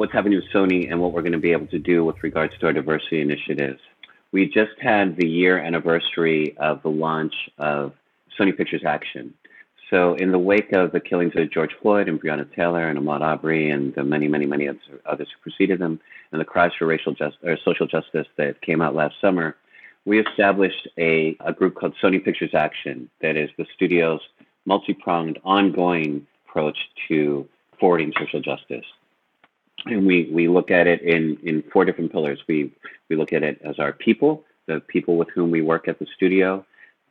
what's happening with Sony and what we're going to be able to do with regards to our diversity initiatives. We just had the year anniversary of the launch of Sony Pictures Action. So, in the wake of the killings of George Floyd and Breonna Taylor and Ahmaud Arbery and the many, many, many others who preceded them, and the cries for racial just, or social justice that came out last summer, we established a, a group called Sony Pictures Action that is the studio's multi pronged, ongoing approach to forwarding social justice. And we, we look at it in, in four different pillars. We, we look at it as our people, the people with whom we work at the studio,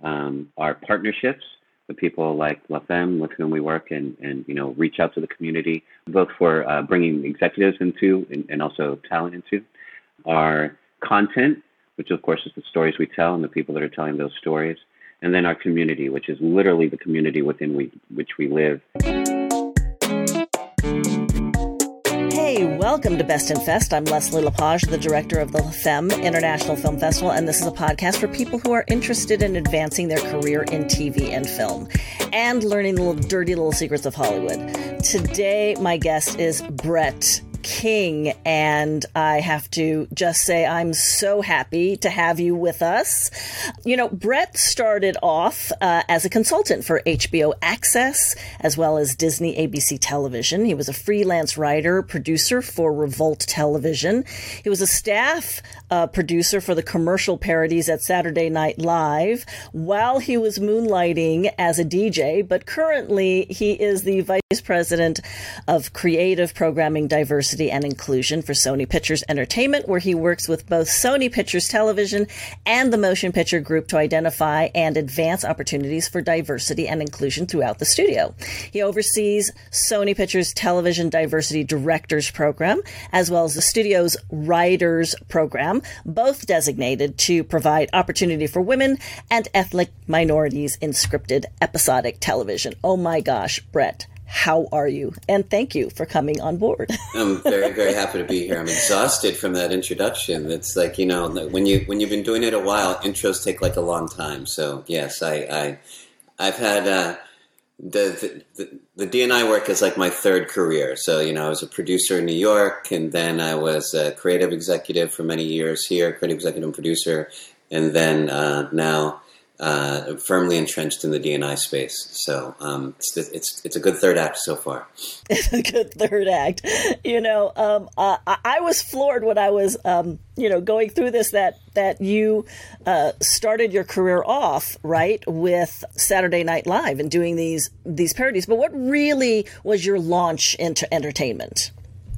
um, our partnerships, the people like La Femme with whom we work and, and you know reach out to the community, both for uh, bringing executives into and, and also talent into, our content, which of course is the stories we tell and the people that are telling those stories, and then our community, which is literally the community within we, which we live. Welcome to Best in Fest. I'm Leslie Lepage, the director of the Femme International Film Festival, and this is a podcast for people who are interested in advancing their career in TV and film and learning the little dirty little secrets of Hollywood. Today, my guest is Brett King. And I have to just say, I'm so happy to have you with us. You know, Brett started off uh, as a consultant for HBO Access as well as Disney ABC Television. He was a freelance writer, producer for Revolt Television. He was a staff uh, producer for the commercial parodies at Saturday Night Live while he was moonlighting as a DJ. But currently, he is the vice president of creative programming diversity diversity and inclusion for Sony Pictures Entertainment, where he works with both Sony Pictures Television and the Motion Picture Group to identify and advance opportunities for diversity and inclusion throughout the studio. He oversees Sony Pictures Television Diversity Directors Program, as well as the studio's Writers Program, both designated to provide opportunity for women and ethnic minorities in scripted episodic television. Oh my gosh, Brett, how are you? And thank you for coming on board. I'm very, very happy to be here. I'm exhausted from that introduction. It's like you know, when you when you've been doing it a while, intros take like a long time. So yes, I, I I've had uh, the, the the DNI work is like my third career. So you know, I was a producer in New York, and then I was a creative executive for many years here, creative executive and producer, and then uh, now uh, firmly entrenched in the DNI space. So um, it's, it's it's a good third act so far. It's a good third act. You know, um, uh, I was floored when I was um, you know going through this that that you uh, started your career off right with Saturday Night Live and doing these these parodies. But what really was your launch into entertainment?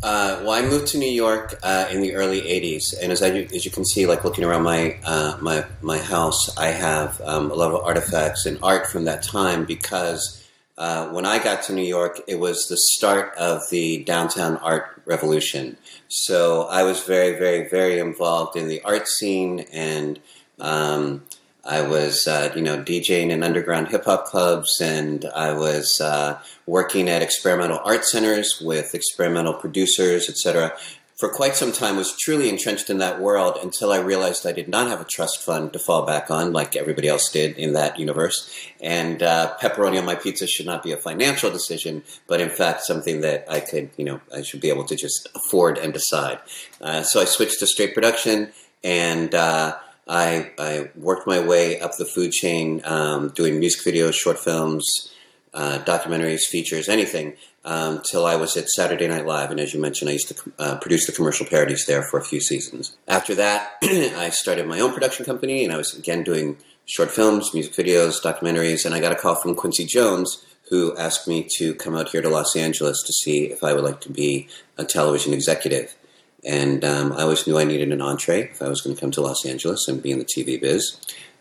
Uh, well, I moved to New York uh, in the early '80s, and as I, as you can see, like looking around my uh, my my house, I have um, a lot of artifacts and art from that time because uh, when I got to New York, it was the start of the downtown art revolution. So I was very, very, very involved in the art scene and. Um, I was, uh, you know, DJing in underground hip hop clubs, and I was uh, working at experimental art centers with experimental producers, etc. For quite some time, was truly entrenched in that world until I realized I did not have a trust fund to fall back on, like everybody else did in that universe. And uh, pepperoni on my pizza should not be a financial decision, but in fact something that I could, you know, I should be able to just afford and decide. Uh, so I switched to straight production and uh, I, I worked my way up the food chain, um, doing music videos, short films, uh, documentaries, features, anything, um, till I was at Saturday Night Live. And as you mentioned, I used to uh, produce the commercial parodies there for a few seasons. After that, I started my own production company, and I was again doing short films, music videos, documentaries. And I got a call from Quincy Jones, who asked me to come out here to Los Angeles to see if I would like to be a television executive. And um, I always knew I needed an entree if I was going to come to Los Angeles and be in the TV biz.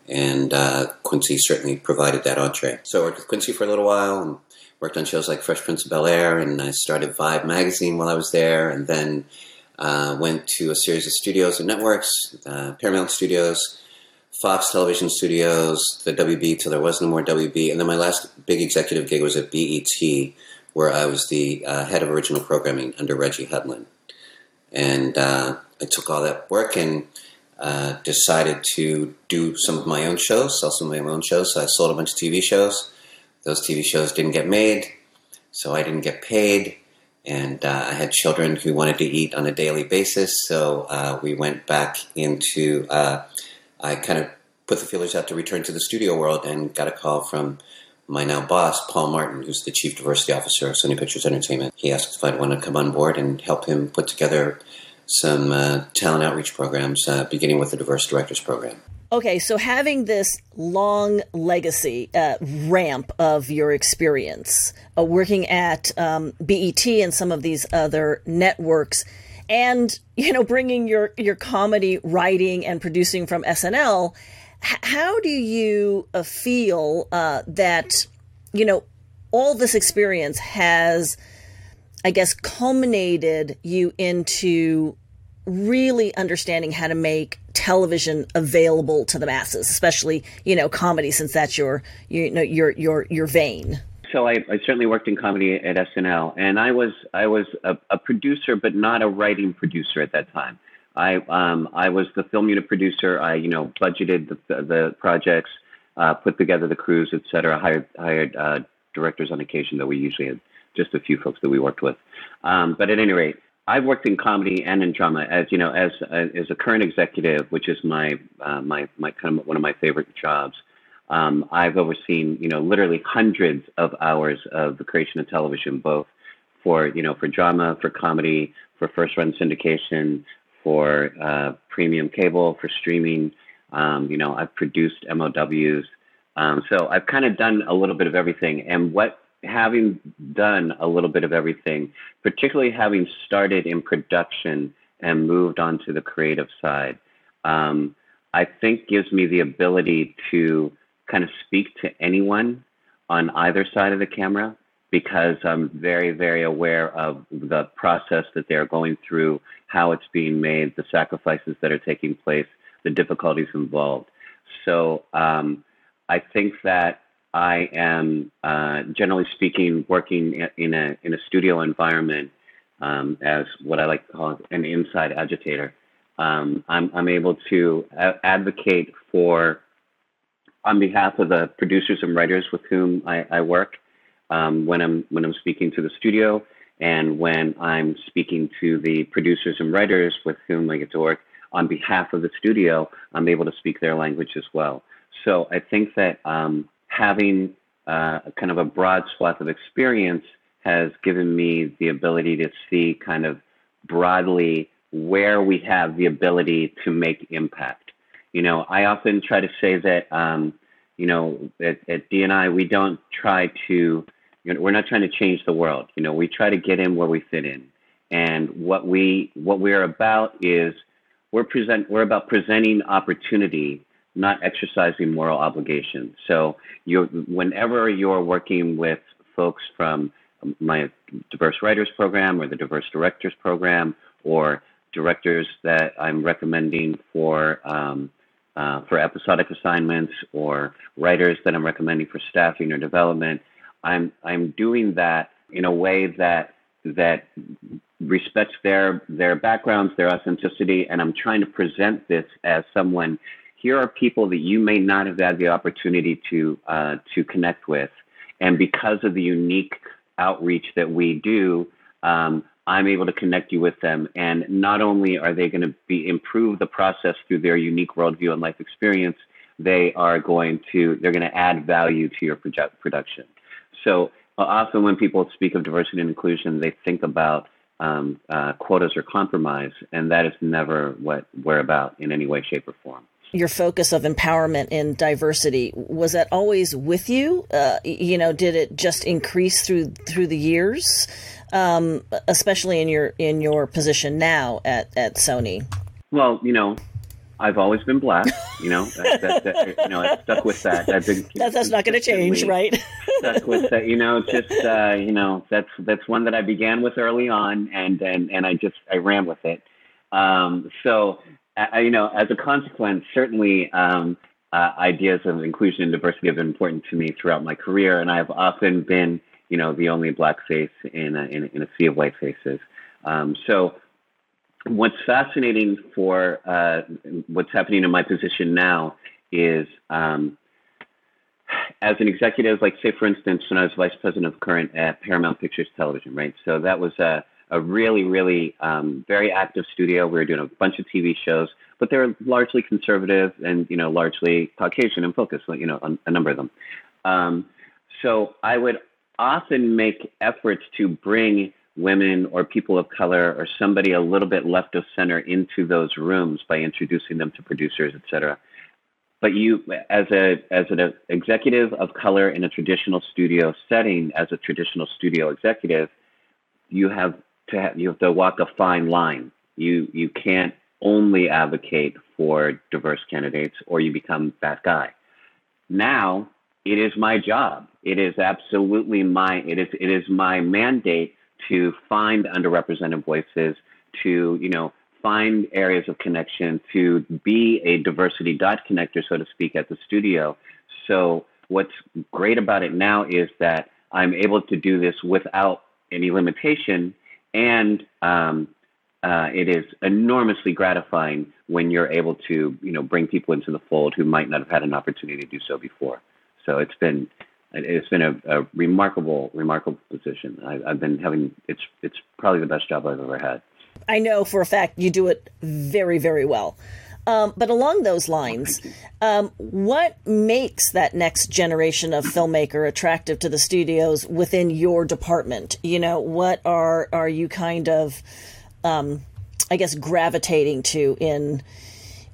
And uh, Quincy certainly provided that entree. So I worked with Quincy for a little while and worked on shows like Fresh Prince of Bel Air. And I started Vibe magazine while I was there. And then uh, went to a series of studios and networks uh, Paramount Studios, Fox Television Studios, the WB till there was no more WB. And then my last big executive gig was at BET, where I was the uh, head of original programming under Reggie Hudlin. And uh, I took all that work and uh, decided to do some of my own shows, sell some of my own shows. So I sold a bunch of TV shows. Those TV shows didn't get made, so I didn't get paid. and uh, I had children who wanted to eat on a daily basis. So uh, we went back into. Uh, I kind of put the feelers out to return to the studio world, and got a call from my now boss, Paul Martin, who's the chief diversity officer of Sony Pictures Entertainment. He asked if I'd want to come on board and help him put together some uh, talent outreach programs, uh, beginning with the diverse directors program. Okay, so having this long legacy uh, ramp of your experience uh, working at um, BET and some of these other networks, and you know bringing your your comedy writing and producing from SNL, how do you uh, feel uh, that you know all this experience has, I guess, culminated you into really understanding how to make television available to the masses, especially you know comedy, since that's your you know your your your vein. So I, I certainly worked in comedy at SNL, and I was I was a, a producer, but not a writing producer at that time. I um, I was the film unit producer. I you know budgeted the the projects, uh, put together the crews, et cetera. Hired hired uh, directors on occasion, though we usually had just a few folks that we worked with. Um, but at any rate, I've worked in comedy and in drama as you know as as a current executive, which is my uh, my my kind of one of my favorite jobs. Um, I've overseen you know literally hundreds of hours of the creation of television, both for you know for drama, for comedy, for first run syndication, for uh, premium cable, for streaming. Um, you know I've produced MOWs, um, so I've kind of done a little bit of everything. And what having done a little bit of everything, particularly having started in production and moved on to the creative side, um, I think gives me the ability to kind of speak to anyone on either side of the camera because I'm very, very aware of the process that they're going through, how it's being made, the sacrifices that are taking place, the difficulties involved. So um, I think that I am, uh, generally speaking, working in a in a studio environment um, as what I like to call an inside agitator. Um, I'm I'm able to advocate for, on behalf of the producers and writers with whom I, I work, um, when I'm when I'm speaking to the studio, and when I'm speaking to the producers and writers with whom I get to work on behalf of the studio, I'm able to speak their language as well. So I think that um, having uh, kind of a broad swath of experience has given me the ability to see kind of broadly where we have the ability to make impact. You know, I often try to say that, um, you know, at, at DNI, we don't try to, you know, we're not trying to change the world. You know, we try to get in where we fit in. And what we what we're about is we're present we're about presenting opportunity not exercising moral obligation. So you whenever you're working with folks from my diverse writers program or the diverse directors program or directors that I'm recommending for um, uh, for episodic assignments or writers that I'm recommending for staffing or development, I'm I'm doing that in a way that that respects their their backgrounds, their authenticity, and I'm trying to present this as someone here are people that you may not have had the opportunity to uh, to connect with, and because of the unique outreach that we do, um, I'm able to connect you with them. And not only are they going to be improve the process through their unique worldview and life experience, they are going to they're going to add value to your project production. So uh, often when people speak of diversity and inclusion, they think about um, uh, quotas or compromise, and that is never what we're about in any way, shape, or form. Your focus of empowerment and diversity was that always with you? Uh, you know did it just increase through through the years? Um, especially in your in your position now at at sony. Well you know I've always been black, you know. That, that, that, you know, I stuck with that. I've been that, that's not going to change, right? stuck with that, you know. Just uh, you know, that's that's one that I began with early on, and and and I just I ran with it. Um, so uh, you know, as a consequence, certainly um, uh, ideas of inclusion and diversity have been important to me throughout my career, and I've often been, you know, the only black face in a, in, in a sea of white faces. Um, so, what's fascinating for uh, what's happening in my position now is um, as an executive, like say for instance, when I was vice president of current at Paramount Pictures Television, right? So that was a, a really, really um, very active studio. We were doing a bunch of TV shows, but they were largely conservative and you know largely Caucasian in focus, you know, on a number of them. Um, so I would often make efforts to bring women or people of color or somebody a little bit left of center into those rooms by introducing them to producers, et cetera. But you, as a as an executive of color in a traditional studio setting, as a traditional studio executive, you have to have, you have to walk a fine line. You you can't only advocate for diverse candidates, or you become that guy. Now it is my job. It is absolutely my it is it is my mandate to find underrepresented voices, to you know find areas of connection, to be a diversity dot connector, so to speak, at the studio. So what's great about it now is that I'm able to do this without any limitation, and um, uh, it is enormously gratifying when you're able to you know bring people into the fold who might not have had an opportunity to do so before. So it's been it's been a, a remarkable, remarkable position. I, have been having it's it's probably the best job I've ever had. I know for a fact you do it very, very well. Um, but along those lines, um, what makes that next generation of filmmaker attractive to the studios within your department? You know, what are are you kind of, um, I guess, gravitating to in,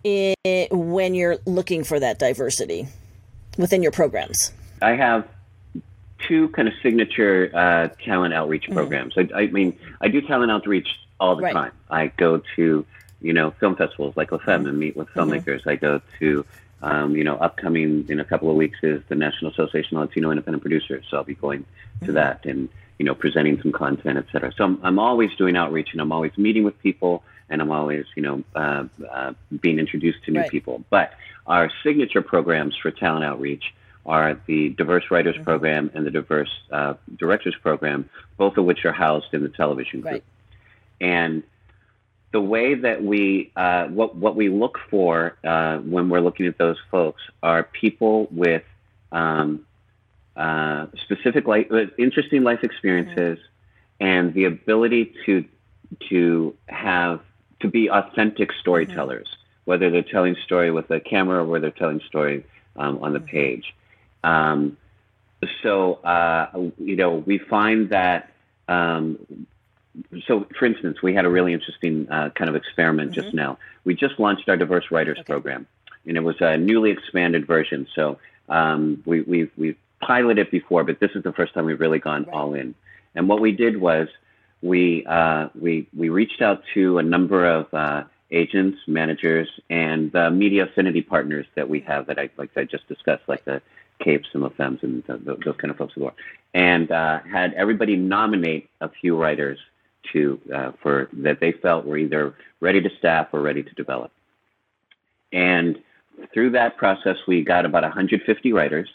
in when you're looking for that diversity within your programs? I have two kind of signature uh, talent outreach mm-hmm. programs. I, I, mean, I do talent outreach all the right. time. I go to, you know, film festivals like La Femme mm-hmm. and meet with mm-hmm. filmmakers. Mm-hmm. I go to, um, you know, upcoming in a couple of weeks is the National Association of Latino Independent Producers. So I'll be going to mm-hmm. that and, you know, presenting some content, et cetera. So I'm, I'm always doing outreach and I'm always meeting with people and I'm always, you know, uh, uh, being introduced to new right. people. But our signature programs for talent outreach are the Diverse Writers mm-hmm. Program and the Diverse uh, Directors Program, both of which are housed in the television group. Right. And the way that we, uh, what, what we look for uh, when we're looking at those folks are people with um, uh, specific life, uh, interesting life experiences mm-hmm. and the ability to, to have, to be authentic storytellers, mm-hmm. whether they're telling story with a camera or whether they're telling story um, on the mm-hmm. page. Um, so, uh, you know, we find that, um, so for instance, we had a really interesting uh, kind of experiment mm-hmm. just now. We just launched our diverse writers okay. program, and it was a newly expanded version. So um, we, we've, we've piloted before, but this is the first time we've really gone right. all in. And what we did was we, uh, we, we reached out to a number of uh, agents, managers, and uh, media affinity partners that we have that I, like I just discussed, like the CAPEs and LaFemmes and those kind of folks as well, and uh, had everybody nominate a few writers to uh, for that they felt were either ready to staff or ready to develop. And through that process, we got about 150 writers.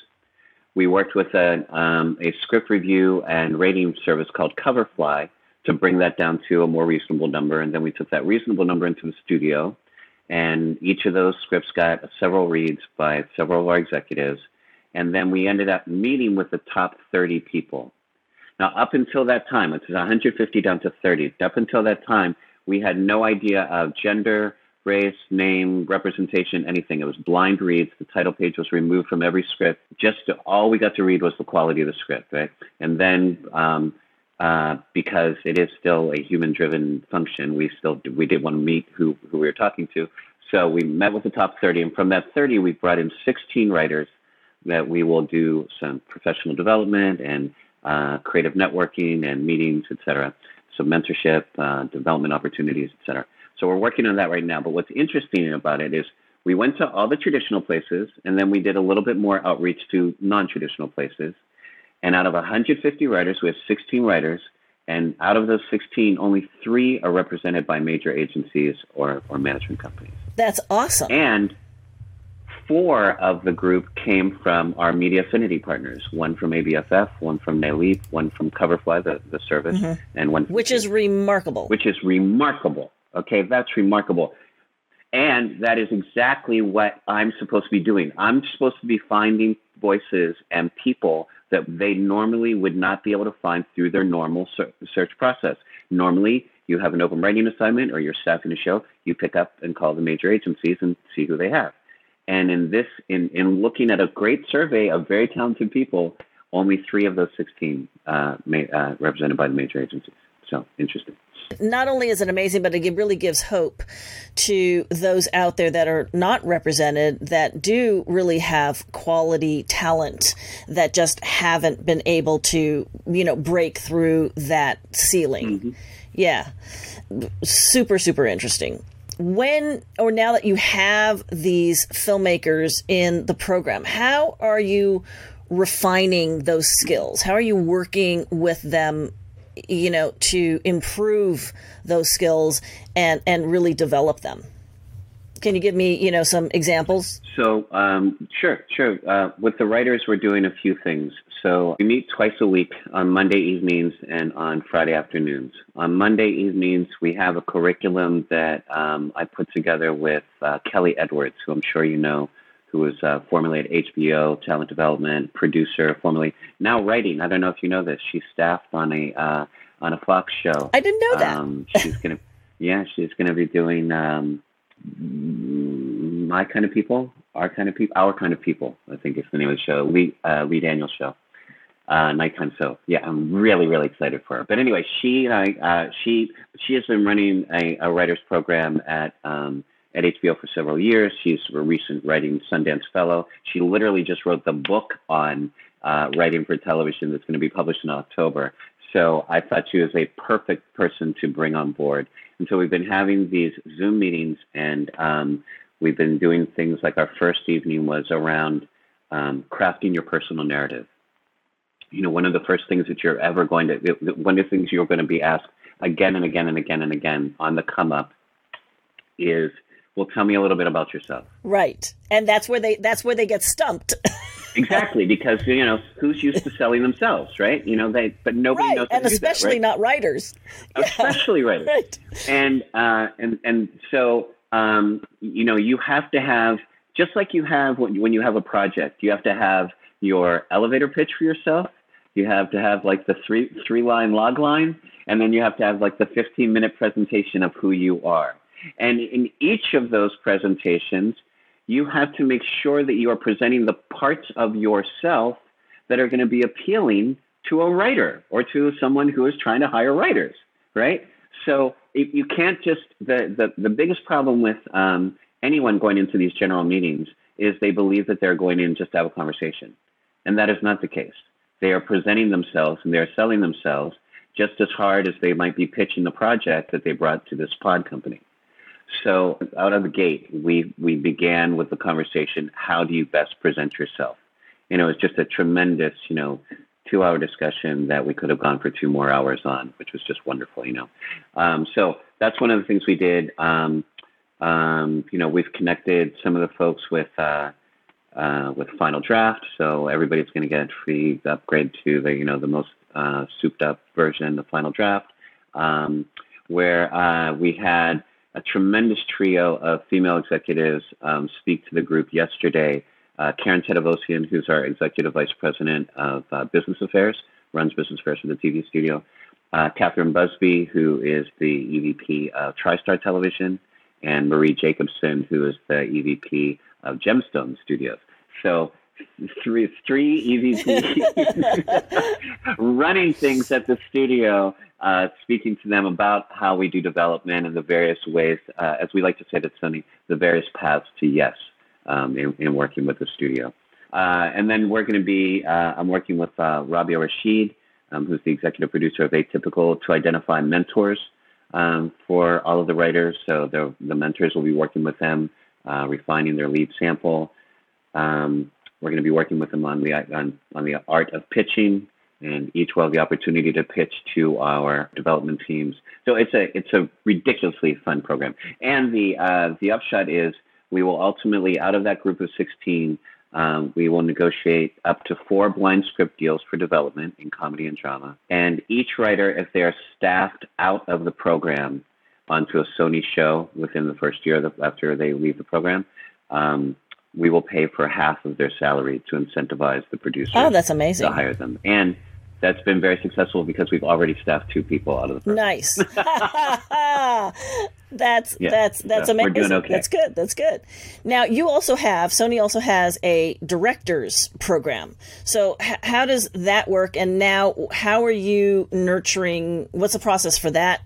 We worked with a, um, a script review and rating service called Coverfly to bring that down to a more reasonable number. And then we took that reasonable number into the studio. And each of those scripts got several reads by several of our executives. And then we ended up meeting with the top 30 people. Now, up until that time, which is 150 down to 30, up until that time, we had no idea of gender, race, name, representation, anything. It was blind reads. The title page was removed from every script. Just to, all we got to read was the quality of the script, right? And then, um, uh, because it is still a human-driven function, we still we did want to meet who who we were talking to. So we met with the top 30, and from that 30, we brought in 16 writers that we will do some professional development and uh, creative networking and meetings, et cetera, some mentorship, uh, development opportunities, et cetera. So we're working on that right now. But what's interesting about it is we went to all the traditional places and then we did a little bit more outreach to non-traditional places. And out of 150 writers, we have 16 writers. And out of those 16, only three are represented by major agencies or, or management companies. That's awesome. And four of the group came from our media affinity partners. One from ABFF, one from NALIP, one from Coverfly, the, the service, mm-hmm. and one which is remarkable. Which is remarkable. Okay, that's remarkable. And that is exactly what I'm supposed to be doing. I'm supposed to be finding voices and people that they normally would not be able to find through their normal search process. Normally, you have an open writing assignment or you're staffing a show, you pick up and call the major agencies and see who they have. And in this, in, in looking at a great survey of very talented people, only three of those 16 uh, may, uh, represented by the major agencies. So interesting. Not only is it amazing, but it really gives hope to those out there that are not represented that do really have quality talent that just haven't been able to, you know, break through that ceiling. Mm-hmm. Yeah. Super, super interesting. When or now that you have these filmmakers in the program, how are you refining those skills? How are you working with them you know, to improve those skills and and really develop them. Can you give me, you know, some examples? So, um, sure, sure. Uh, with the writers, we're doing a few things. So we meet twice a week on Monday evenings and on Friday afternoons. On Monday evenings, we have a curriculum that um, I put together with uh, Kelly Edwards, who I'm sure you know, who was uh, formerly at HBO, talent development producer, formerly now writing. I don't know if you know this. She's staffed on a uh, on a Fox show. I didn't know that. Um, she's gonna, yeah, she's gonna be doing um, my kind of people, our kind of people, our kind of people. I think is the name of the show. Lee uh, Lee Daniels show. Uh, nighttime so yeah i'm really really excited for her but anyway she and i uh, she she has been running a, a writers program at um, at HBO for several years. She's a recent writing Sundance Fellow. She literally just wrote the book on uh, writing for television that's going to be published in October. So I thought she was a perfect person to bring on board. And so we've been having these Zoom meetings, and um, we've been doing things like our first evening was around um, crafting your personal narrative. You know, one of the first things that you're ever going to, one of the things you're going to be asked again and again and again and again on the come up is well tell me a little bit about yourself right and that's where they that's where they get stumped exactly because you know who's used to selling themselves right you know they but nobody right. knows and especially that, right? not writers especially yeah. writers right. and uh and and so um you know you have to have just like you have when, when you have a project you have to have your elevator pitch for yourself you have to have like the three three line log line and then you have to have like the 15 minute presentation of who you are and in each of those presentations, you have to make sure that you are presenting the parts of yourself that are going to be appealing to a writer or to someone who is trying to hire writers, right? So you can't just, the, the, the biggest problem with um, anyone going into these general meetings is they believe that they're going in just to have a conversation. And that is not the case. They are presenting themselves and they're selling themselves just as hard as they might be pitching the project that they brought to this pod company. So out of the gate, we we began with the conversation: How do you best present yourself? You know, was just a tremendous, you know, two-hour discussion that we could have gone for two more hours on, which was just wonderful. You know, um, so that's one of the things we did. Um, um, you know, we've connected some of the folks with uh, uh, with Final Draft, so everybody's going to get a free upgrade to the you know the most uh, souped-up version of Final Draft, um, where uh, we had a tremendous trio of female executives um, speak to the group yesterday. Uh, Karen Tedevosian, who's our executive vice president of uh, business affairs, runs business affairs for the TV studio. Uh, Catherine Busby, who is the EVP of TriStar Television, and Marie Jacobson, who is the EVP of Gemstone Studios. So three three EVPs running things at the studio, uh, speaking to them about how we do development and the various ways, uh, as we like to say at Sony, the various paths to yes um, in, in, working with the studio. Uh, and then we're going to be, uh, I'm working with uh, Robia Rashid, um, who's the executive producer of Atypical, to identify mentors um, for all of the writers. So the mentors will be working with them, uh, refining their lead sample. Um, we're going to be working with them on the on, on the art of pitching, and each will have the opportunity to pitch to our development teams. So it's a it's a ridiculously fun program. And the uh, the upshot is we will ultimately out of that group of 16. Um, we will negotiate up to four blind script deals for development in comedy and drama. And each writer, if they are staffed out of the program onto a Sony show within the first year after they leave the program, um, we will pay for half of their salary to incentivize the producers. Oh, that's amazing. To hire them. And that's been very successful because we've already staffed two people out of the program. Nice. that's yeah, that's that's so amazing. We're doing okay. That's good. That's good. Now you also have Sony also has a directors program. So h- how does that work? And now how are you nurturing? What's the process for that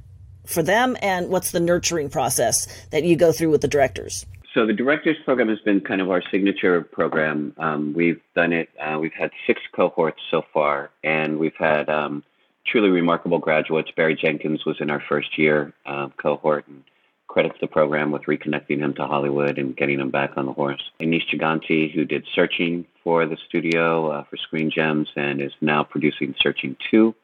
for them? And what's the nurturing process that you go through with the directors? So the directors program has been kind of our signature program. Um, we've done it. Uh, we've had six cohorts so far, and we've had um, truly remarkable graduates. Barry Jenkins was in our first year uh, cohort, and credits the program with reconnecting him to Hollywood and getting him back on the horse. Aneesh Chaganty, who did Searching for the studio uh, for Screen Gems, and is now producing Searching Two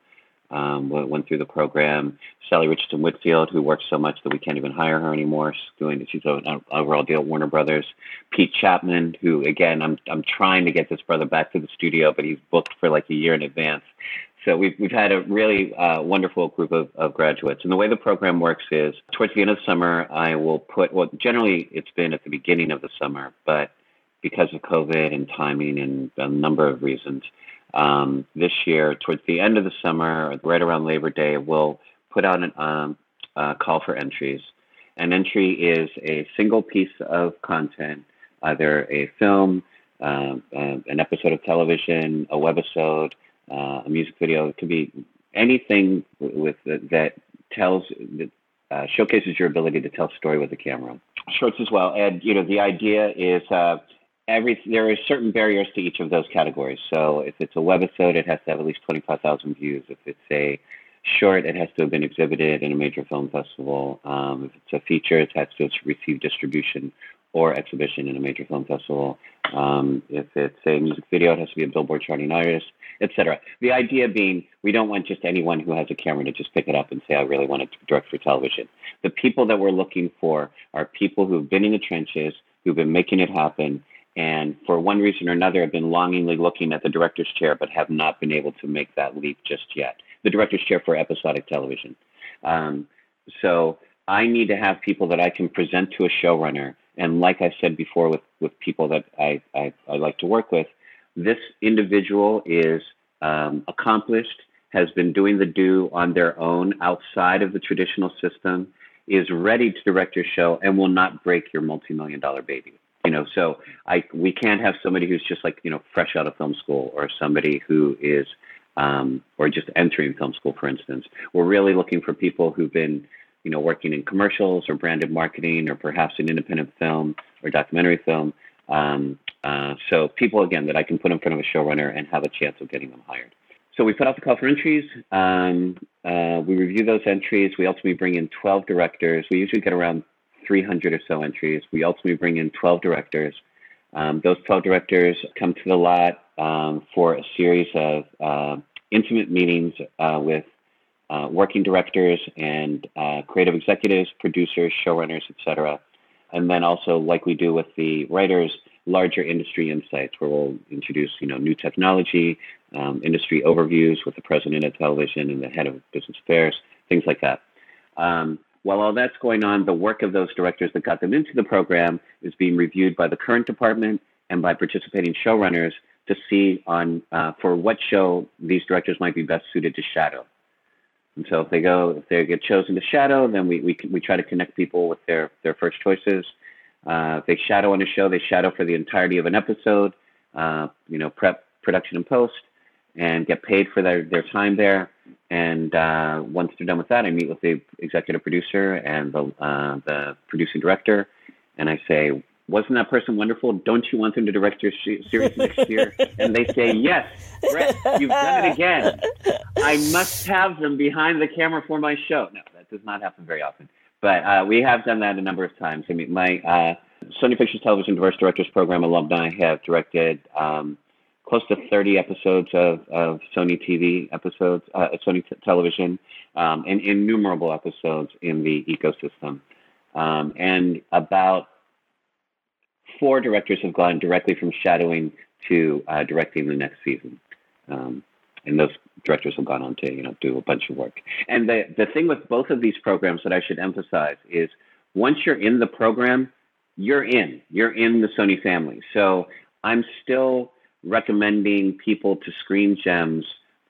um, went through the program. Salli Richardson Whitfield, who works so much that we can't even hire her anymore, she's doing she's an overall deal at Warner Brothers. Pete Chatmon, who again I'm I'm trying to get this brother back to the studio, but he's booked for like a year in advance. So we've we've had a really uh, wonderful group of, of graduates. And the way the program works is towards the end of the summer, I will put well generally it's been at the beginning of the summer, but because of COVID and timing and a number of reasons, um, this year, towards the end of the summer, right around Labor Day, we'll put out a um, call for entries. An entry is a single piece of content, either a film, uh, uh, an episode of television, a webisode, uh, a music video. It could be anything with, with that tells that uh, showcases your ability to tell a story with a camera. Shorts as well, and you know the idea is uh, every there are certain barriers to each of those categories. So if it's a webisode, it has to have at least 25,000 views. If it's a short, it has to have been exhibited in a major film festival. Um, if it's a feature, it has to receive distribution or exhibition in a major film festival. Um, if it's a music video, it has to be a Billboard charting artist, etc. The idea being, we don't want just anyone who has a camera to just pick it up and say, "I really want to direct for television." The people that we're looking for are people who've been in the trenches, who've been making it happen, and for one reason or another have been longingly looking at the director's chair but have not been able to make that leap just yet. The director's chair for episodic television. Um, so I need to have people that I can present to a showrunner. And like I said before, with, with people that I, I, I like to work with, this individual is um, accomplished, has been doing the do on their own outside of the traditional system, is ready to direct your show, and will not break your multi million dollar baby you know so i we can't have somebody who's just like you know fresh out of film school or somebody who is um, or just entering film school for instance we're really looking for people who've been you know working in commercials or branded marketing or perhaps an independent film or documentary film um, uh, so people again that i can put in front of a showrunner and have a chance of getting them hired so we put out the call for entries. Um, uh, we review those entries. We ultimately bring in 12 directors. We usually get around 300 or so entries. We ultimately bring in 12 directors. Um, those 12 directors come to the lot um, for a series of uh, intimate meetings uh, with uh, working directors and uh, creative executives, producers, showrunners, etc. And then also, like we do with the writers, larger industry insights where we'll introduce you know new technology, um, industry overviews with the president of television and the head of business affairs, things like that. Um, while all that's going on, the work of those directors that got them into the program is being reviewed by the current department and by participating showrunners to see on uh, for what show these directors might be best suited to shadow. And so if they go, if they get chosen to shadow, then we, we, we try to connect people with their, their first choices. Uh, if they shadow on a show, they shadow for the entirety of an episode, uh, you know, prep, production, and post, and get paid for their, their time there. And uh, once they're done with that, I meet with the executive producer and the, uh, the producing director, and I say, wasn't that person wonderful? Don't you want them to direct your series next year? and they say, yes, Brett, you've done it again. I must have them behind the camera for my show. No, that does not happen very often. But uh, we have done that a number of times. I mean, my uh, Sony Pictures Television Diverse Directors Program alumni have directed um, close to 30 episodes of, of Sony TV episodes, uh, Sony t- television, um, and innumerable episodes in the ecosystem. Um, and about four directors have gone directly from shadowing to uh, directing the next season. Um, and those directors have gone on to you know do a bunch of work. And the the thing with both of these programs that I should emphasize is once you're in the program, you're in. You're in the Sony family. So I'm still recommending people to screen gems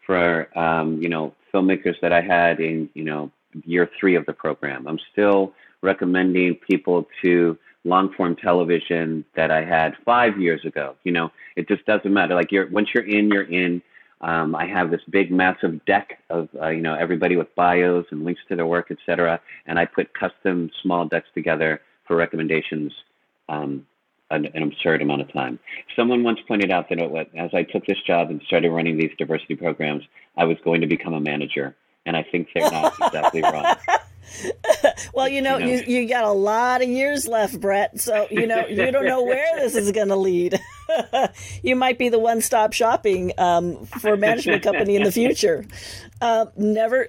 for um, you know filmmakers that I had in you know year three of the program. I'm still recommending people to long form television that I had five years ago. You know, it just doesn't matter. Like you're once you're in, you're in. Um, I have this big, massive deck of uh, you know everybody with bios and links to their work, etc. And I put custom small decks together for recommendations um, an, an, absurd amount of time. Someone once pointed out that it, as I took this job and started running these diversity programs, I was going to become a manager, and I think they're not exactly wrong. well, you know, you, know. You, you got a lot of years left, Brett. So you know you don't know where this is going to lead. you might be the one-stop shopping um, for a management company in the future. Uh, never,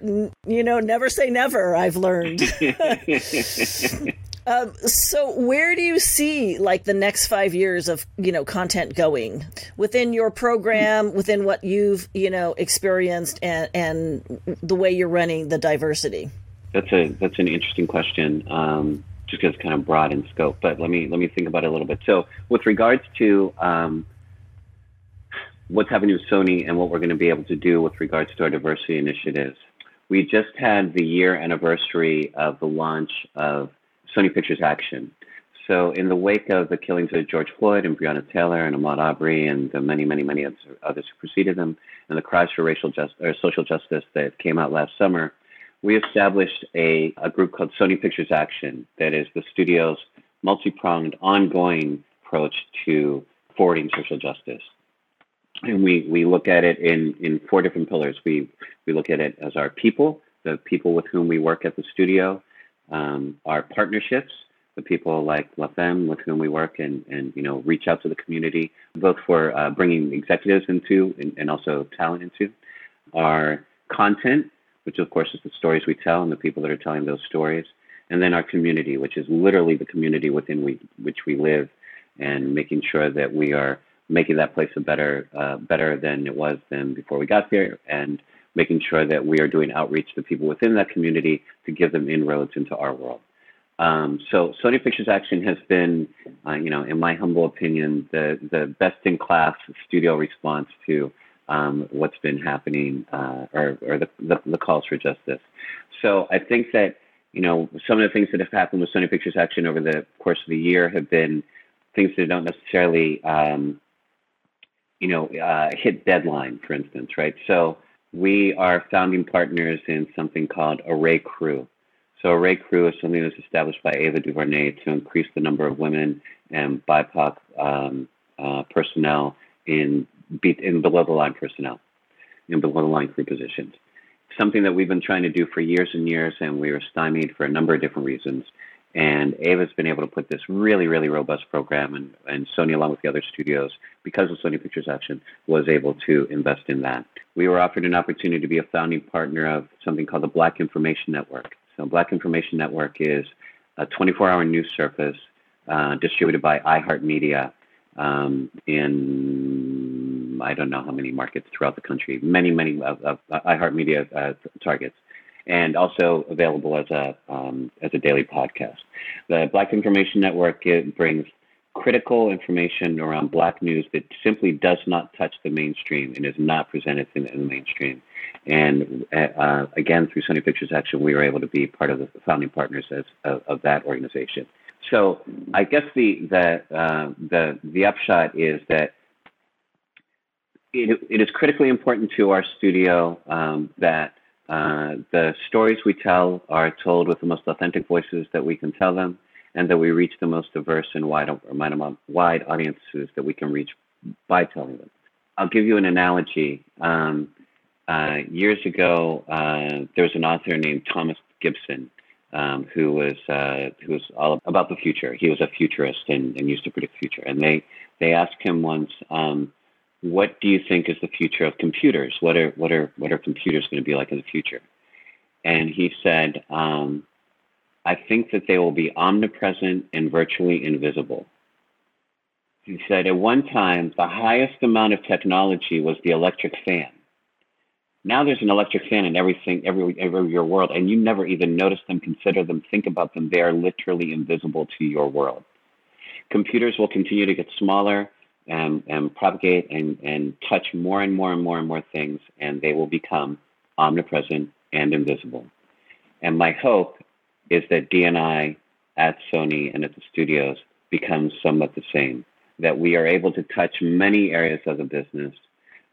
you know, never say never. I've learned. Um, so where do you see like the next five years of you know content going within your program, within what you've you know experienced, and and the way you're running the diversity? That's a that's an interesting question. Um, just because kind of broad in scope, but let me let me think about it a little bit. So, with regards to um, what's happening with Sony and what we're going to be able to do with regards to our diversity initiatives, we just had the year anniversary of the launch of Sony Pictures Action. So, in the wake of the killings of George Floyd and Breonna Taylor and Ahmaud Arbery and the many, many, many others who preceded them, and the cries for racial justice or social justice that came out last summer, we established a, a group called Sony Pictures Action that is the studio's multi-pronged, ongoing approach to forwarding social justice. And we, we look at it in, in four different pillars. We, we look at it as our people, the people with whom we work at the studio, um, our partnerships, the people like La Femme with whom we work and, and you know reach out to the community, both for uh, bringing executives into and, and also talent into. Our content, which of course is the stories we tell and the people that are telling those stories, and then our community, which is literally the community within we, which we live, and making sure that we are making that place a better uh, better than it was than before we got there, and making sure that we are doing outreach to people within that community to give them inroads into our world. Um, so Sony Pictures Action has been, uh, you know, in my humble opinion, the, the best in class studio response to um, what's been happening uh, or, or the, the, the, calls for justice. So I think that, you know, some of the things that have happened with Sony Pictures Action over the course of the year have been things that don't necessarily, um, you know, uh, hit deadline, for instance, right? So we are founding partners in something called Array Crew. So Array Crew is something that was established by Ava DuVernay to increase the number of women and BIPOC um, uh, personnel in, in below the line personnel, in below the line crew positions. Something that we've been trying to do for years and years, and we were stymied for a number of different reasons. And Ava's been able to put this really, really robust program, and, and Sony, along with the other studios, because of Sony Pictures Action, was able to invest in that. We were offered an opportunity to be a founding partner of something called the Black Information Network. So, Black Information Network is a 24 hour news service uh, distributed by iHeartMedia um, in I don't know how many markets throughout the country, many, many of, of iHeartMedia uh, targets and also available as a um, as a daily podcast. The Black Information Network brings critical information around Black news that simply does not touch the mainstream and is not presented in, in the mainstream. And uh, again, through Sony Pictures Action, we were able to be part of the founding partners as, of, of that organization. So I guess the the uh, the the upshot is that it, it is critically important to our studio um, that uh, the stories we tell are told with the most authentic voices that we can tell them, and that we reach the most diverse and wide, wide audiences that we can reach by telling them. I'll give you an analogy. Um, uh, years ago, uh, there was an author named Thomas Gibson um, who was uh, who was all about the future. He was a futurist and, and used to predict the future. And they they asked him once, um, what do you think is the future of computers? What are what are what are computers going to be like in the future? And he said, um, I think that they will be omnipresent and virtually invisible. He said, at one time, the highest amount of technology was the electric fan. Now there's an electric fan in everything, every, every your world, and you never even notice them, consider them, think about them. They are literally invisible to your world. computers will continue to get smaller and, and propagate and, and touch more and more and more and more things, and they will become omnipresent and invisible. And my hope is that DNI at Sony and at the studios becomes somewhat the same. That we are able to touch many areas of the business,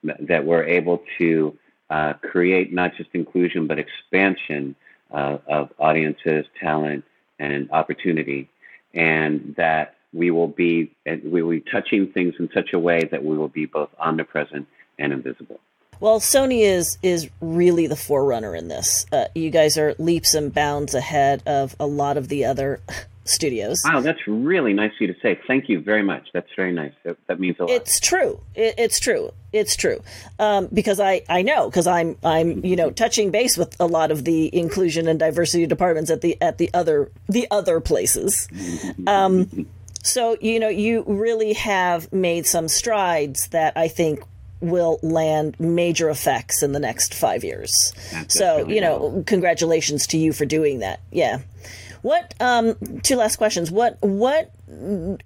that we're able to uh, create not just inclusion but expansion uh, of audiences, talent, and opportunity, and that we will be we will be touching things in such a way that we will be both omnipresent and invisible. Well, Sony is is really the forerunner in this. Uh, you guys are leaps and bounds ahead of a lot of the other studios. Wow, that's really nice of you to say. Thank you very much. That's very nice. That, that means a lot. It's true. It, it's true. It's true. Um, because I, I know because I'm I'm you know touching base with a lot of the inclusion and diversity departments at the at the other the other places. Um, so you know you really have made some strides that I think will land major effects in the next five years. so, you know, congratulations to you for doing that. Yeah. What um, two last questions? What what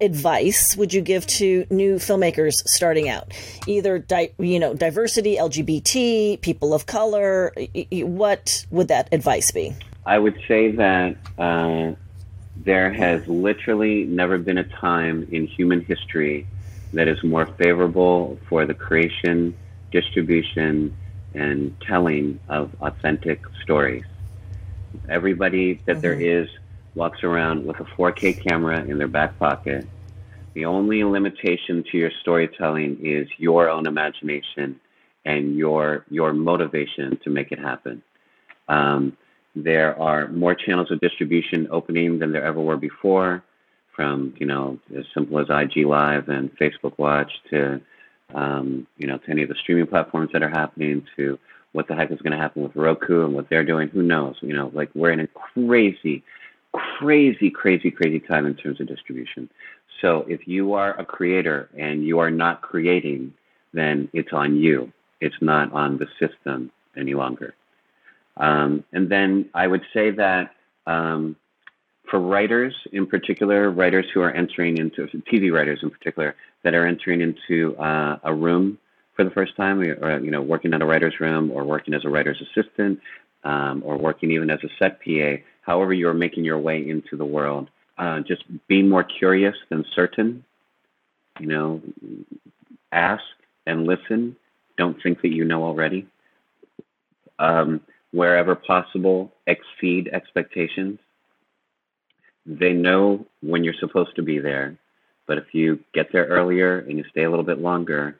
advice would you give to new filmmakers starting out? Either di- you know diversity, LGBT, people of color. What would that advice be? I would say that uh, there has literally never been a time in human history that is more favorable for the creation, distribution, and telling of authentic stories. Everybody that mm-hmm. there is walks around with a 4K camera in their back pocket. The only limitation to your storytelling is your own imagination and your your motivation to make it happen. Um, there are more channels of distribution opening than there ever were before, from you know as simple as IG Live and Facebook Watch to um, you know to any of the streaming platforms that are happening to what the heck is going to happen with Roku and what they're doing. Who knows? You know, like we're in a crazy crazy, crazy, crazy time in terms of distribution. So if you are a creator and you are not creating, then it's on you. It's not on the system any longer. Um, and then I would say that um, for writers in particular, writers who are entering into TV writers in particular that are entering into uh, a room for the first time, or you know, working in a writer's room, or working as a writer's assistant, um, or working even as a set PA, however you're making your way into the world. Uh, just be more curious than certain. You know, ask and listen. Don't think that you know already. Um, wherever possible, exceed expectations. They know when you're supposed to be there, but if you get there earlier and you stay a little bit longer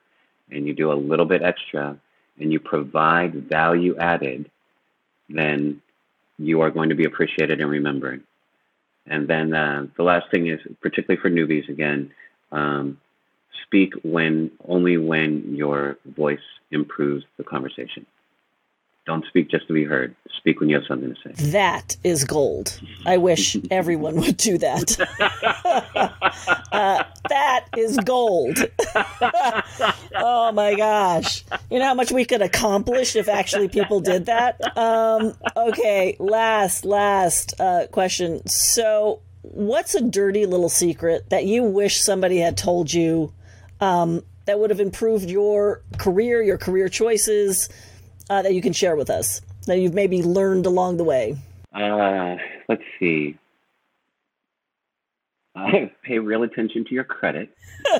and you do a little bit extra and you provide value added, then you are going to be appreciated and remembered. And then uh, the last thing is, particularly for newbies, again, um, speak when only when your voice improves the conversation. Don't speak just to be heard. Speak when you have something to say. That is gold. I wish everyone would do that. uh, that is gold. oh my gosh. You know how much we could accomplish if actually people did that? Um, okay, last, last uh, question. So, what's a dirty little secret that you wish somebody had told you um, that would have improved your career, your career choices? Uh, that you can share with us that you've maybe learned along the way? Uh, let's see. I pay real attention to your credit.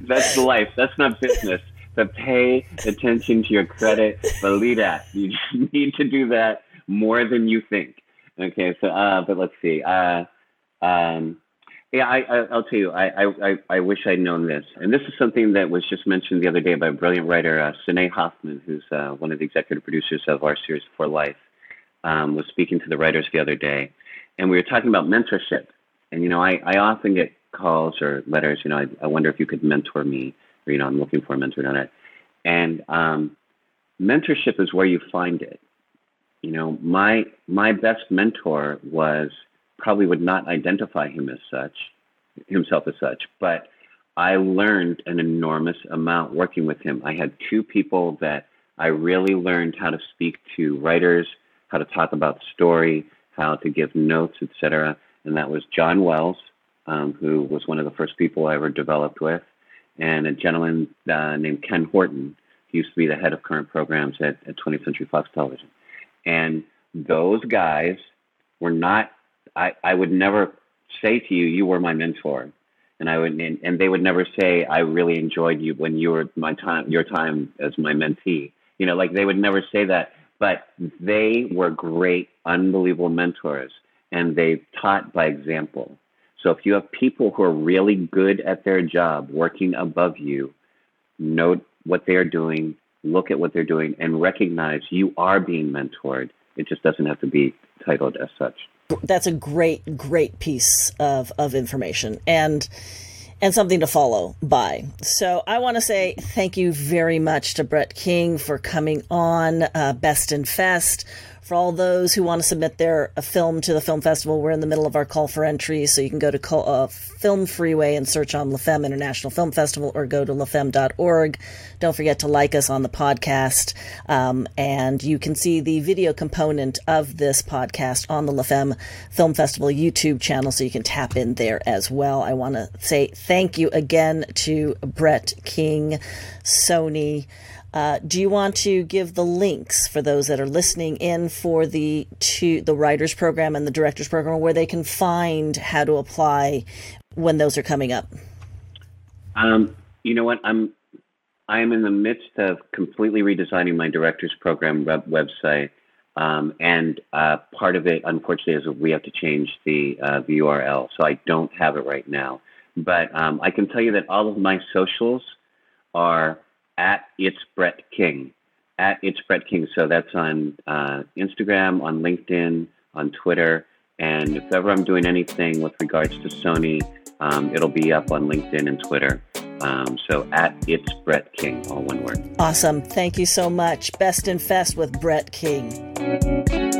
That's life. That's not business. But pay attention to your credit. Believe. You need to do that more than you think. Okay. So, uh, but let's see. Uh, um, yeah, I, I, will tell you, I, I, I wish I'd known this. And this is something that was just mentioned the other day by a brilliant writer, uh, Sine Hoffman, who's uh, one of the executive producers of our series For Life, um, was speaking to the writers the other day. And we were talking about mentorship. And, you know, I, I often get calls or letters, you know, I, I wonder if you could mentor me, or, you know, I'm looking for a mentor on it. And um, mentorship is where you find it. You know, my my best mentor was – probably would not identify him as such, himself as such, but I learned an enormous amount working with him. I had two people that I really learned how to speak to writers, how to talk about story, how to give notes, etc. and that was John Wells, um, who was one of the first people I ever developed with, and a gentleman uh, named Ken Horton, who used to be the head of current programs at, at 20th Century Fox Television. And those guys were not, I, I would never say to you, you were my mentor. And I would, and, and they would never say, I really enjoyed you when you were my time, your time as my mentee. You know, like they would never say that, but they were great, unbelievable mentors and they taught by example. So if you have people who are really good at their job, working above you, note what they are doing, look at what they're doing, and recognize you are being mentored. It just doesn't have to be titled as such. That's a great, great piece of, of information and and something to follow by. So I want to say thank you very much to Brett King for coming on uh, Best in Fest for all those who want to submit their film to the film festival, we're in the middle of our call for entry, so you can go to call, uh, Film Freeway and search on LaFemme International Film Festival or go to lafemme.org. Don't forget to like us on the podcast, um, and you can see the video component of this podcast on the LaFemme Film Festival YouTube channel, so you can tap in there as well. I want to say thank you again to Brett King, Sony. Uh, do you want to give the links for those that are listening in for the to the writers program and the directors program where they can find how to apply when those are coming up? Um, you know what? I'm I am in the midst of completely redesigning my directors program web- website, um, and uh, part of it, unfortunately, is we have to change the, uh, the URL, so I don't have it right now. But um, I can tell you that all of my socials are at it's Brett King, at it's Brett King. So that's on uh, Instagram, on LinkedIn, on Twitter, and if ever I'm doing anything with regards to Sony, um, it'll be up on LinkedIn and Twitter. Um, so at it's Brett King, all one word. Awesome. Thank you so much. Best in Fest with Brett King.